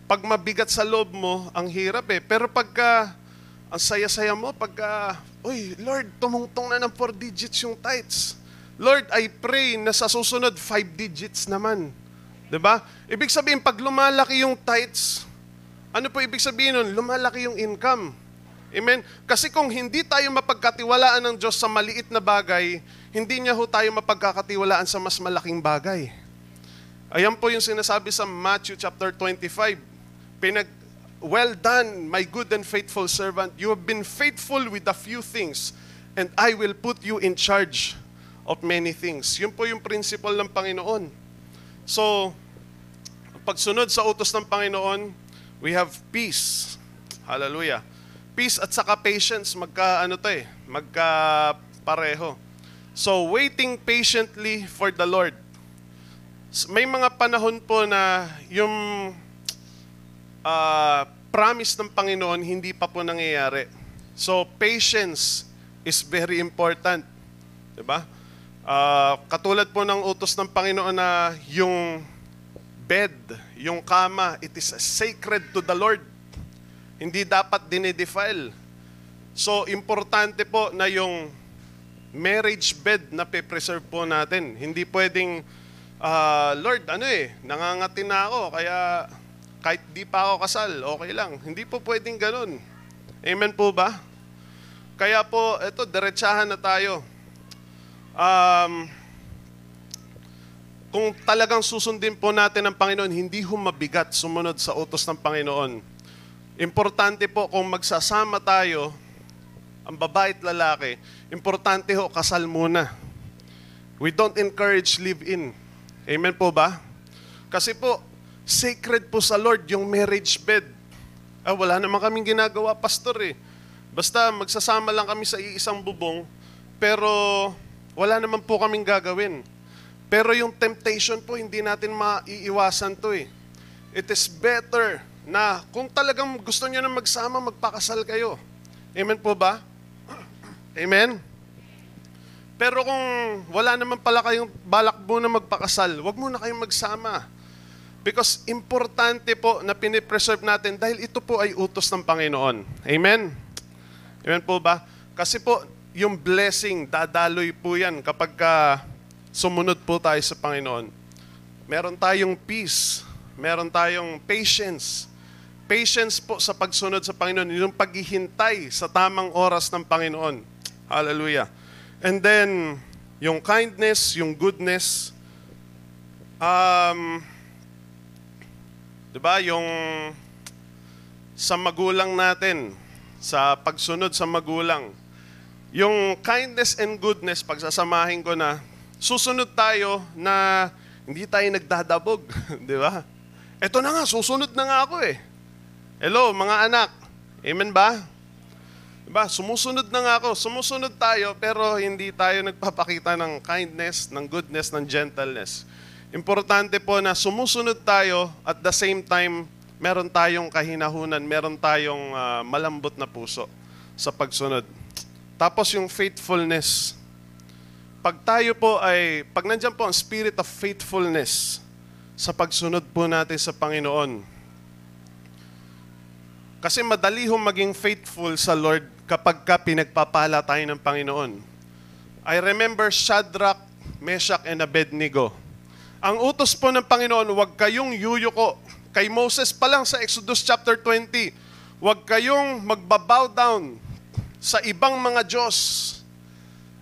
pag mabigat sa loob mo, ang hirap eh. Pero pagka ang saya-saya mo, pagka, Uy, Lord, tumungtong na ng 4 digits yung tights. Lord, I pray na sa susunod 5 digits naman. 'Di ba? Ibig sabihin, pag lumalaki yung tights, ano po ibig sabihin nun? Lumalaki yung income. Amen? Kasi kung hindi tayo mapagkatiwalaan ng Diyos sa maliit na bagay, hindi niya ho tayo mapagkakatiwalaan sa mas malaking bagay. Ayan po yung sinasabi sa Matthew chapter 25. Pinag, well done, my good and faithful servant. You have been faithful with a few things, and I will put you in charge of many things. Yun po yung principle ng Panginoon. So, pagsunod sa utos ng Panginoon, we have peace. Hallelujah peace at saka patience, magka ano to eh, magka pareho. So, waiting patiently for the Lord. May mga panahon po na yung uh, promise ng Panginoon hindi pa po nangyayari. So, patience is very important. 'Di ba? Ah, katulad po ng utos ng Panginoon na yung bed, yung kama, it is sacred to the Lord. Hindi dapat dinidefile. So, importante po na yung marriage bed na pe-preserve po natin. Hindi pwedeng, ah, Lord, ano eh, nangangatin na ako, kaya kahit di pa ako kasal, okay lang. Hindi po pwedeng ganun. Amen po ba? Kaya po, eto, diretsahan na tayo. Um, kung talagang susundin po natin ang Panginoon, hindi ho mabigat sumunod sa utos ng Panginoon. Importante po kung magsasama tayo, ang babae at lalaki, importante ho, kasal muna. We don't encourage live-in. Amen po ba? Kasi po, sacred po sa Lord yung marriage bed. Ah, wala naman kaming ginagawa, pastor eh. Basta magsasama lang kami sa iisang bubong, pero wala naman po kaming gagawin. Pero yung temptation po, hindi natin maiiwasan to eh. It is better na kung talagang gusto niyo na magsama, magpakasal kayo. Amen po ba? Amen? Pero kung wala naman pala kayong balak muna magpakasal, wag muna kayong magsama. Because importante po na pinipreserve natin dahil ito po ay utos ng Panginoon. Amen? Amen po ba? Kasi po, yung blessing, dadaloy po yan kapag ka sumunod po tayo sa Panginoon. Meron tayong peace, meron tayong patience. Patience po sa pagsunod sa Panginoon, yung paghihintay sa tamang oras ng Panginoon. Hallelujah. And then, yung kindness, yung goodness, um, di ba, yung sa magulang natin, sa pagsunod sa magulang, yung kindness and goodness, pagsasamahin ko na, susunod tayo na hindi tayo nagdadabog, di ba? Ito na nga, susunod na nga ako eh. Hello, mga anak. Amen ba? Diba? Sumusunod na nga ako. Sumusunod tayo, pero hindi tayo nagpapakita ng kindness, ng goodness, ng gentleness. Importante po na sumusunod tayo at the same time, meron tayong kahinahunan, meron tayong ah, malambot na puso sa pagsunod. Tapos yung faithfulness. Pag tayo po ay, pag nandyan po ang spirit of faithfulness sa pagsunod po natin sa Panginoon. Kasi madali hong maging faithful sa Lord kapag ka pinagpapala tayo ng Panginoon. I remember Shadrach, Meshach, and Abednego. Ang utos po ng Panginoon, huwag kayong yuyuko. Kay Moses pa lang sa Exodus chapter 20, huwag kayong magbabow down sa ibang mga Diyos.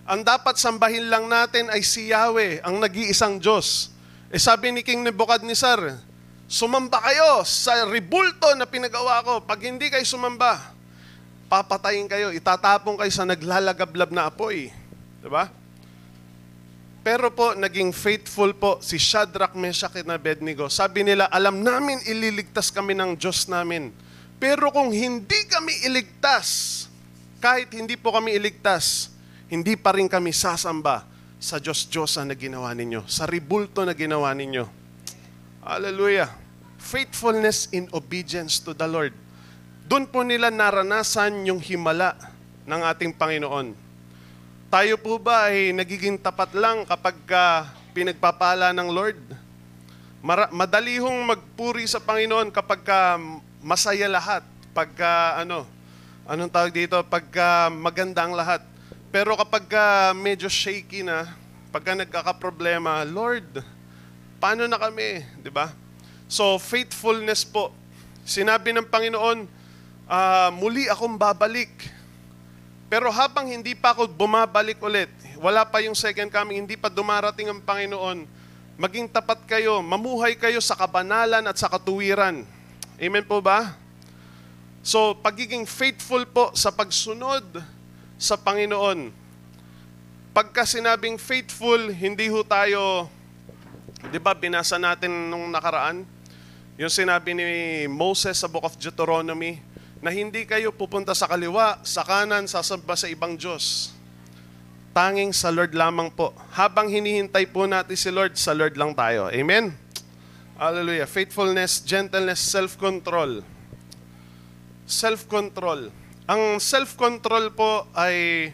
Ang dapat sambahin lang natin ay si Yahweh, ang nag-iisang Diyos. Eh sabi ni King Nebuchadnezzar, sumamba kayo sa ribulto na pinagawa ko. Pag hindi kayo sumamba, papatayin kayo, itatapon kayo sa naglalagablab na apoy. Diba? Pero po, naging faithful po si Shadrach, Meshach, and Abednego. Sabi nila, alam namin ililigtas kami ng Diyos namin. Pero kung hindi kami iligtas, kahit hindi po kami iligtas, hindi pa rin kami sasamba sa Diyos-Diyosa na ginawa ninyo, sa ribulto na ginawa ninyo. Hallelujah. Faithfulness in obedience to the Lord. Doon po nila naranasan yung himala ng ating Panginoon. Tayo po ba ay nagiging tapat lang kapag ka pinagpapala ng Lord? Mara- madali hong magpuri sa Panginoon kapag ka masaya lahat, pagka ano, anong tawag dito, pagka maganda ang lahat. Pero kapag ka medyo shaky na, pagka nagkakaproblema, Lord, paano na kami, 'di ba? So faithfulness po. Sinabi ng Panginoon, ah, muli akong babalik. Pero habang hindi pa ako bumabalik ulit, wala pa yung second coming, hindi pa dumarating ang Panginoon, maging tapat kayo, mamuhay kayo sa kabanalan at sa katuwiran. Amen po ba? So, pagiging faithful po sa pagsunod sa Panginoon. Pagka sinabing faithful, hindi ho tayo, di ba binasa natin nung nakaraan? Yung sinabi ni Moses sa Book of Deuteronomy, na hindi kayo pupunta sa kaliwa, sa kanan, sasamba sa ibang Diyos. Tanging sa Lord lamang po. Habang hinihintay po natin si Lord, sa Lord lang tayo. Amen? Hallelujah. Faithfulness, gentleness, self-control. Self-control. Ang self-control po ay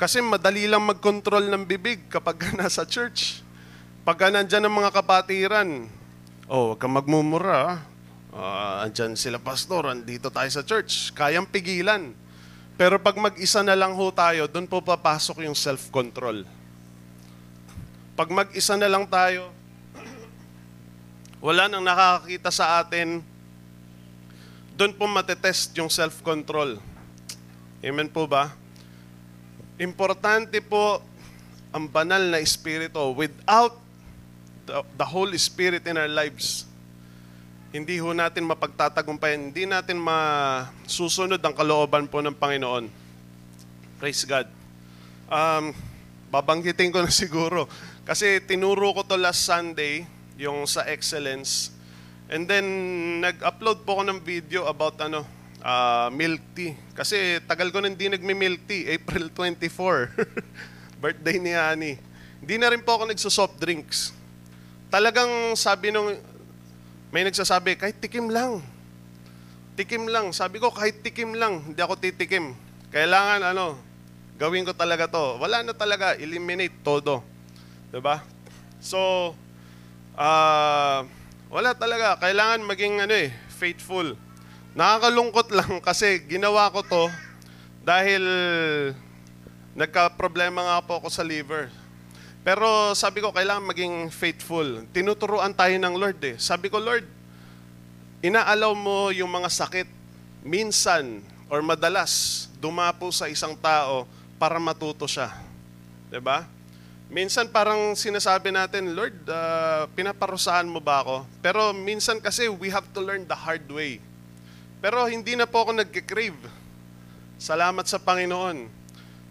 Kasi madali lang mag-control ng bibig kapag nasa church. Pagka nandyan ang mga kapatiran, oh, wag kang magmumura. Uh, andyan sila pastor, andito tayo sa church. Kayang pigilan. Pero pag mag-isa na lang ho tayo, doon po papasok yung self-control. Pag mag-isa na lang tayo, wala nang nakakakita sa atin, doon po matetest yung self-control. Amen po ba? Importante po ang banal na Espiritu. Without the, the Holy Spirit in our lives, hindi ho natin mapagtatagumpayan, hindi natin masusunod ang kalooban po ng Panginoon. Praise God. Um, babanggitin ko na siguro. Kasi tinuro ko to last Sunday, yung sa excellence. And then, nag-upload po ako ng video about ano, uh, milk tea. Kasi tagal ko na hindi nagmi-milk tea, April 24. Birthday ni Ani. Hindi na rin po ako nagso-soft drinks. Talagang sabi nung, may nagsasabi, kahit tikim lang. Tikim lang. Sabi ko, kahit tikim lang, hindi ako titikim. Kailangan ano, gawin ko talaga to. Wala na talaga, eliminate todo. ba? So, uh, wala talaga. Kailangan maging ano eh, faithful. Nakakalungkot lang kasi ginawa ko to dahil nagka-problema nga po ako sa liver. Pero sabi ko, kailangan maging faithful. Tinuturuan tayo ng Lord eh. Sabi ko, Lord, inaalaw mo yung mga sakit minsan or madalas dumapo sa isang tao para matuto siya. ba? Minsan parang sinasabi natin, Lord, uh, pinaparusahan mo ba ako? Pero minsan kasi we have to learn the hard way. Pero hindi na po ako nagkikrave. Salamat sa Panginoon.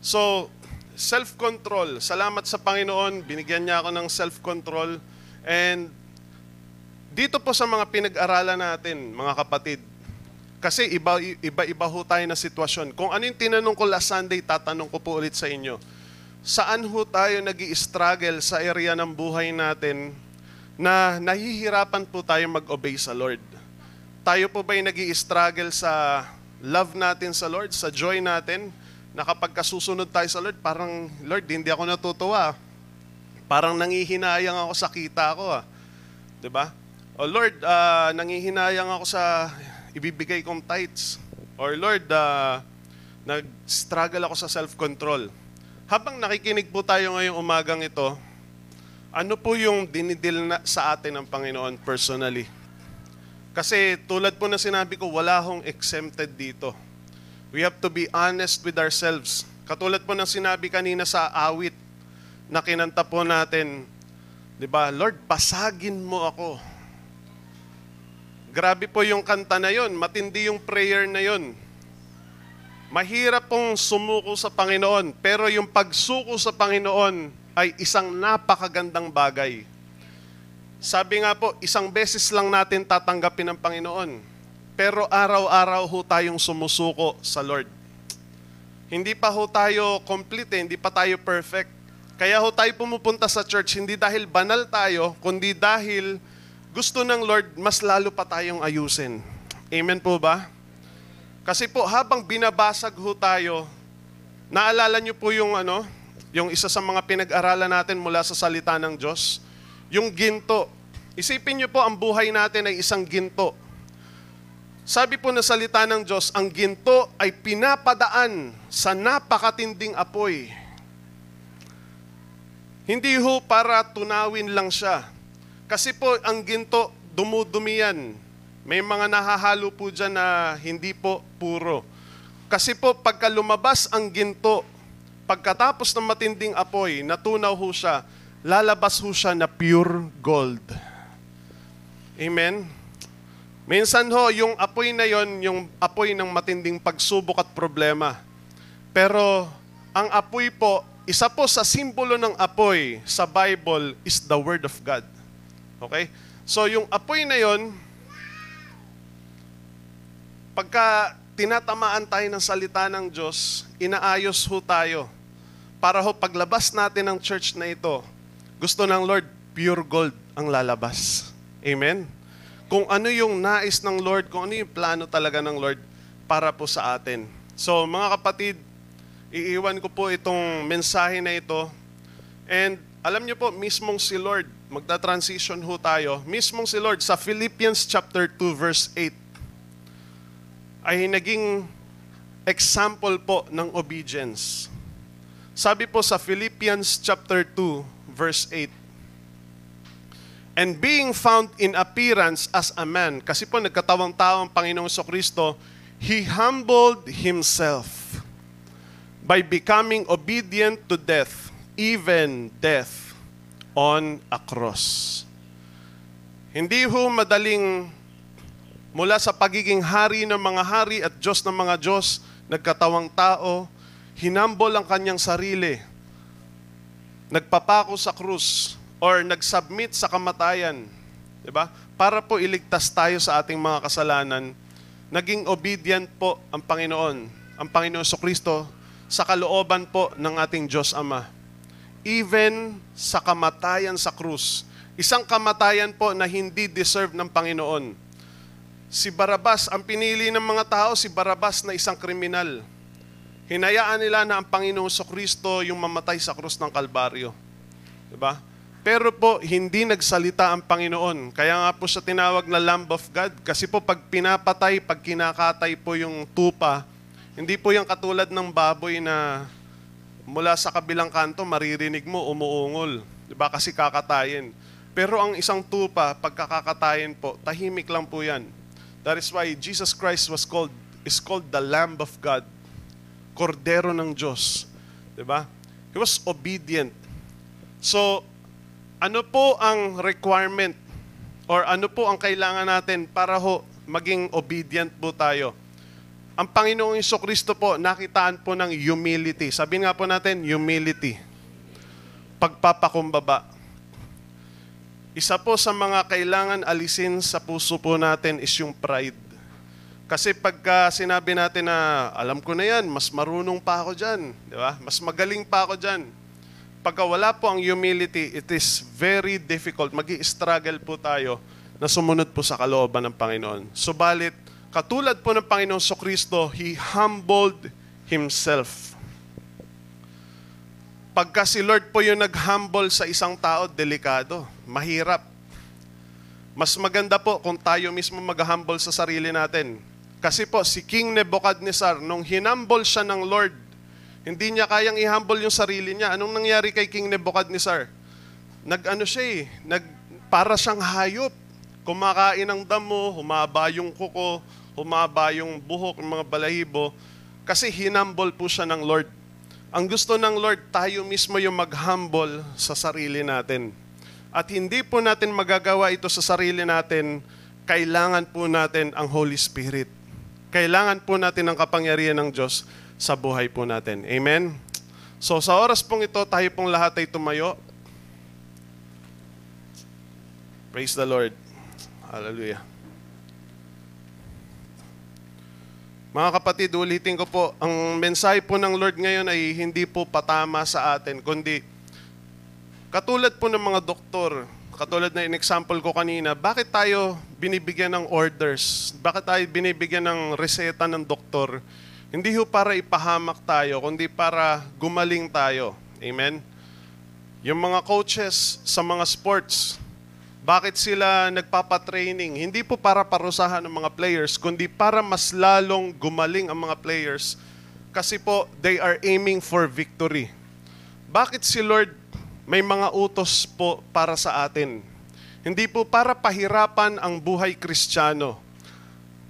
So, self-control. Salamat sa Panginoon. Binigyan niya ako ng self-control. And dito po sa mga pinag-aralan natin, mga kapatid, kasi iba, iba-iba ho tayo na sitwasyon. Kung ano yung tinanong ko last Sunday, tatanong ko po ulit sa inyo. Saan ho tayo nag struggle sa area ng buhay natin na nahihirapan po tayo mag-obey sa Lord? tayo po ba nag struggle sa love natin sa Lord, sa joy natin, na kapag kasusunod tayo sa Lord, parang, Lord, hindi ako natutuwa. Parang nangihinayang ako sa kita ko. Ah. ba? Diba? O Lord, uh, nangihinayang ako sa ibibigay kong tithes. Or Lord, uh, nag-struggle ako sa self-control. Habang nakikinig po tayo ngayong umagang ito, ano po yung dinidil na sa atin ng Panginoon personally? Kasi tulad po na sinabi ko, wala hong exempted dito. We have to be honest with ourselves. Katulad po ng sinabi kanina sa awit na kinanta po natin, di ba, Lord, basagin mo ako. Grabe po yung kanta na yon, matindi yung prayer na yon. Mahirap pong sumuko sa Panginoon, pero yung pagsuko sa Panginoon ay isang napakagandang bagay. Sabi nga po, isang beses lang natin tatanggapin ng Panginoon. Pero araw-araw ho tayong sumusuko sa Lord. Hindi pa ho tayo complete, eh, hindi pa tayo perfect. Kaya ho tayo pumupunta sa church, hindi dahil banal tayo, kundi dahil gusto ng Lord, mas lalo pa tayong ayusin. Amen po ba? Kasi po, habang binabasag ho tayo, naalala niyo po yung ano, yung isa sa mga pinag-aralan natin mula sa salita ng Diyos, yung ginto. Isipin niyo po, ang buhay natin ay isang ginto. Sabi po na salita ng Diyos, ang ginto ay pinapadaan sa napakatinding apoy. Hindi ho para tunawin lang siya. Kasi po, ang ginto, dumudumi yan. May mga nahahalo po dyan na hindi po puro. Kasi po, pagka lumabas ang ginto, pagkatapos ng matinding apoy, natunaw ho siya, lalabas ho siya na pure gold. Amen? Minsan ho, yung apoy na yon, yung apoy ng matinding pagsubok at problema. Pero ang apoy po, isa po sa simbolo ng apoy sa Bible is the Word of God. Okay? So yung apoy na yon, pagka tinatamaan tayo ng salita ng Diyos, inaayos ho tayo. Para ho paglabas natin ng church na ito, gusto ng Lord, pure gold ang lalabas. Amen? Kung ano yung nais ng Lord, kung ano yung plano talaga ng Lord para po sa atin. So mga kapatid, iiwan ko po itong mensahe na ito. And alam niyo po, mismong si Lord, magta-transition ho tayo, mismong si Lord sa Philippians chapter 2 verse 8 ay naging example po ng obedience. Sabi po sa Philippians chapter 2 verse 8, And being found in appearance as a man, kasi po nagkatawang tao ang Panginoong Kristo, He humbled Himself by becoming obedient to death, even death on a cross. Hindi ho madaling mula sa pagiging hari ng mga hari at Diyos ng mga Diyos, nagkatawang tao, hinambol ang kanyang sarili, nagpapako sa krus, or nag-submit sa kamatayan, di ba? Para po iligtas tayo sa ating mga kasalanan, naging obedient po ang Panginoon, ang Panginoon so Kristo sa kalooban po ng ating Diyos Ama. Even sa kamatayan sa krus, isang kamatayan po na hindi deserve ng Panginoon. Si Barabas, ang pinili ng mga tao, si Barabas na isang kriminal. Hinayaan nila na ang Panginoon so Kristo yung mamatay sa krus ng Kalbaryo. Diba? Pero po, hindi nagsalita ang Panginoon. Kaya nga po siya tinawag na Lamb of God. Kasi po pag pinapatay, pag kinakatay po yung tupa, hindi po yung katulad ng baboy na mula sa kabilang kanto, maririnig mo, umuungol. Diba? Kasi kakatayin. Pero ang isang tupa, pagkakakatayin po, tahimik lang po yan. That is why Jesus Christ was called, is called the Lamb of God. Kordero ng Diyos. Diba? He was obedient. So, ano po ang requirement or ano po ang kailangan natin para ho maging obedient po tayo? Ang Panginoong Kristo po, nakitaan po ng humility. Sabihin nga po natin, humility. Pagpapakumbaba. Isa po sa mga kailangan alisin sa puso po natin is yung pride. Kasi pagka sinabi natin na alam ko na yan, mas marunong pa ako dyan, di ba? Mas magaling pa ako dyan pagka wala po ang humility, it is very difficult. mag struggle po tayo na sumunod po sa kalooban ng Panginoon. Subalit, katulad po ng Panginoon so Kristo, He humbled Himself. Pagka si Lord po yung nag-humble sa isang tao, delikado, mahirap. Mas maganda po kung tayo mismo mag-humble sa sarili natin. Kasi po, si King Nebuchadnezzar, nung hinumble siya ng Lord, hindi niya kayang i-humble yung sarili niya. Anong nangyari kay King Nebuchadnezzar? Nag-ano siya eh, nag, para siyang hayop. Kumakain ng damo, humaba yung kuko, humaba yung buhok ng mga balahibo. Kasi hinumble po siya ng Lord. Ang gusto ng Lord, tayo mismo yung mag-humble sa sarili natin. At hindi po natin magagawa ito sa sarili natin, kailangan po natin ang Holy Spirit. Kailangan po natin ang kapangyarihan ng Diyos sa buhay po natin. Amen? So sa oras pong ito, tayo pong lahat ay tumayo. Praise the Lord. Hallelujah. Mga kapatid, ulitin ko po, ang mensahe po ng Lord ngayon ay hindi po patama sa atin, kundi katulad po ng mga doktor, katulad na in-example ko kanina, bakit tayo binibigyan ng orders? Bakit tayo binibigyan ng reseta ng doktor? Hindi ho para ipahamak tayo, kundi para gumaling tayo. Amen? Yung mga coaches sa mga sports, bakit sila nagpapatraining? Hindi po para parusahan ng mga players, kundi para mas lalong gumaling ang mga players. Kasi po, they are aiming for victory. Bakit si Lord may mga utos po para sa atin? Hindi po para pahirapan ang buhay kristyano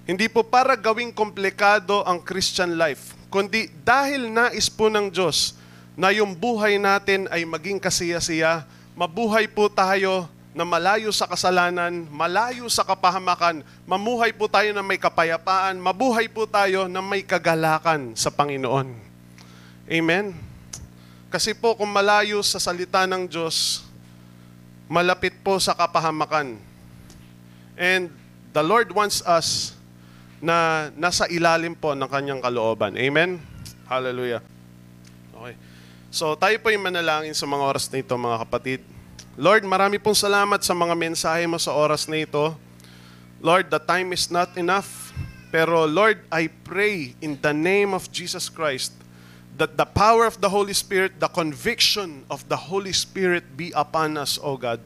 hindi po para gawing komplikado ang Christian life, kundi dahil nais po ng Diyos na yung buhay natin ay maging kasiyasiya, mabuhay po tayo na malayo sa kasalanan, malayo sa kapahamakan, mamuhay po tayo na may kapayapaan, mabuhay po tayo na may kagalakan sa Panginoon. Amen? Kasi po kung malayo sa salita ng Diyos, malapit po sa kapahamakan. And the Lord wants us na nasa ilalim po ng kanyang kalooban. Amen? Hallelujah. Okay. So tayo po yung manalangin sa mga oras na ito mga kapatid. Lord, marami pong salamat sa mga mensahe mo sa oras na ito. Lord, the time is not enough. Pero Lord, I pray in the name of Jesus Christ that the power of the Holy Spirit, the conviction of the Holy Spirit be upon us, O God.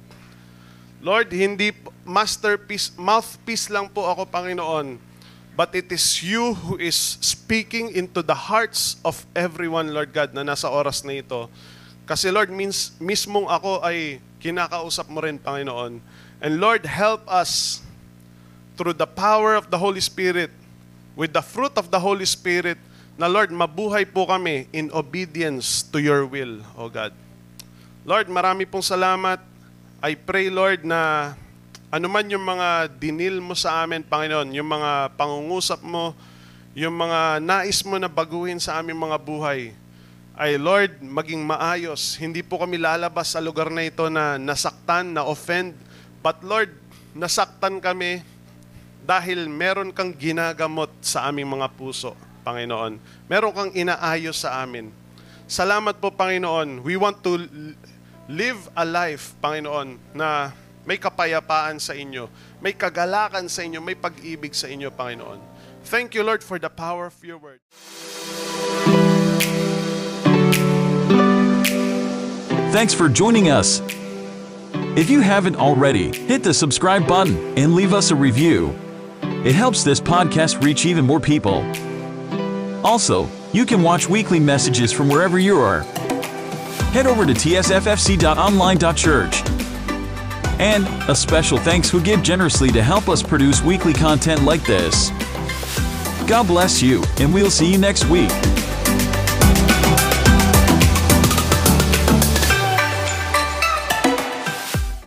Lord, hindi masterpiece, mouthpiece lang po ako, Panginoon, but it is you who is speaking into the hearts of everyone, Lord God, na nasa oras na ito. Kasi Lord, means, mismong ako ay kinakausap mo rin, Panginoon. And Lord, help us through the power of the Holy Spirit, with the fruit of the Holy Spirit, na Lord, mabuhay po kami in obedience to your will, O God. Lord, marami pong salamat. I pray, Lord, na ano man yung mga dinil mo sa amin, Panginoon, yung mga pangungusap mo, yung mga nais mo na baguhin sa aming mga buhay, ay Lord, maging maayos. Hindi po kami lalabas sa lugar na ito na nasaktan, na offend, but Lord, nasaktan kami dahil meron kang ginagamot sa aming mga puso, Panginoon. Meron kang inaayos sa amin. Salamat po, Panginoon. We want to live a life, Panginoon, na may kapayapaan sa inyo, may kagalakan sa inyo, may pag-ibig sa inyo, Panginoon. Thank you, Lord, for the power of your word. Thanks for joining us. If you haven't already, hit the subscribe button and leave us a review. It helps this podcast reach even more people. Also, you can watch weekly messages from wherever you are. Head over to tsffc.online.church. And a special thanks who give generously to help us produce weekly content like this. God bless you, and we'll see you next week.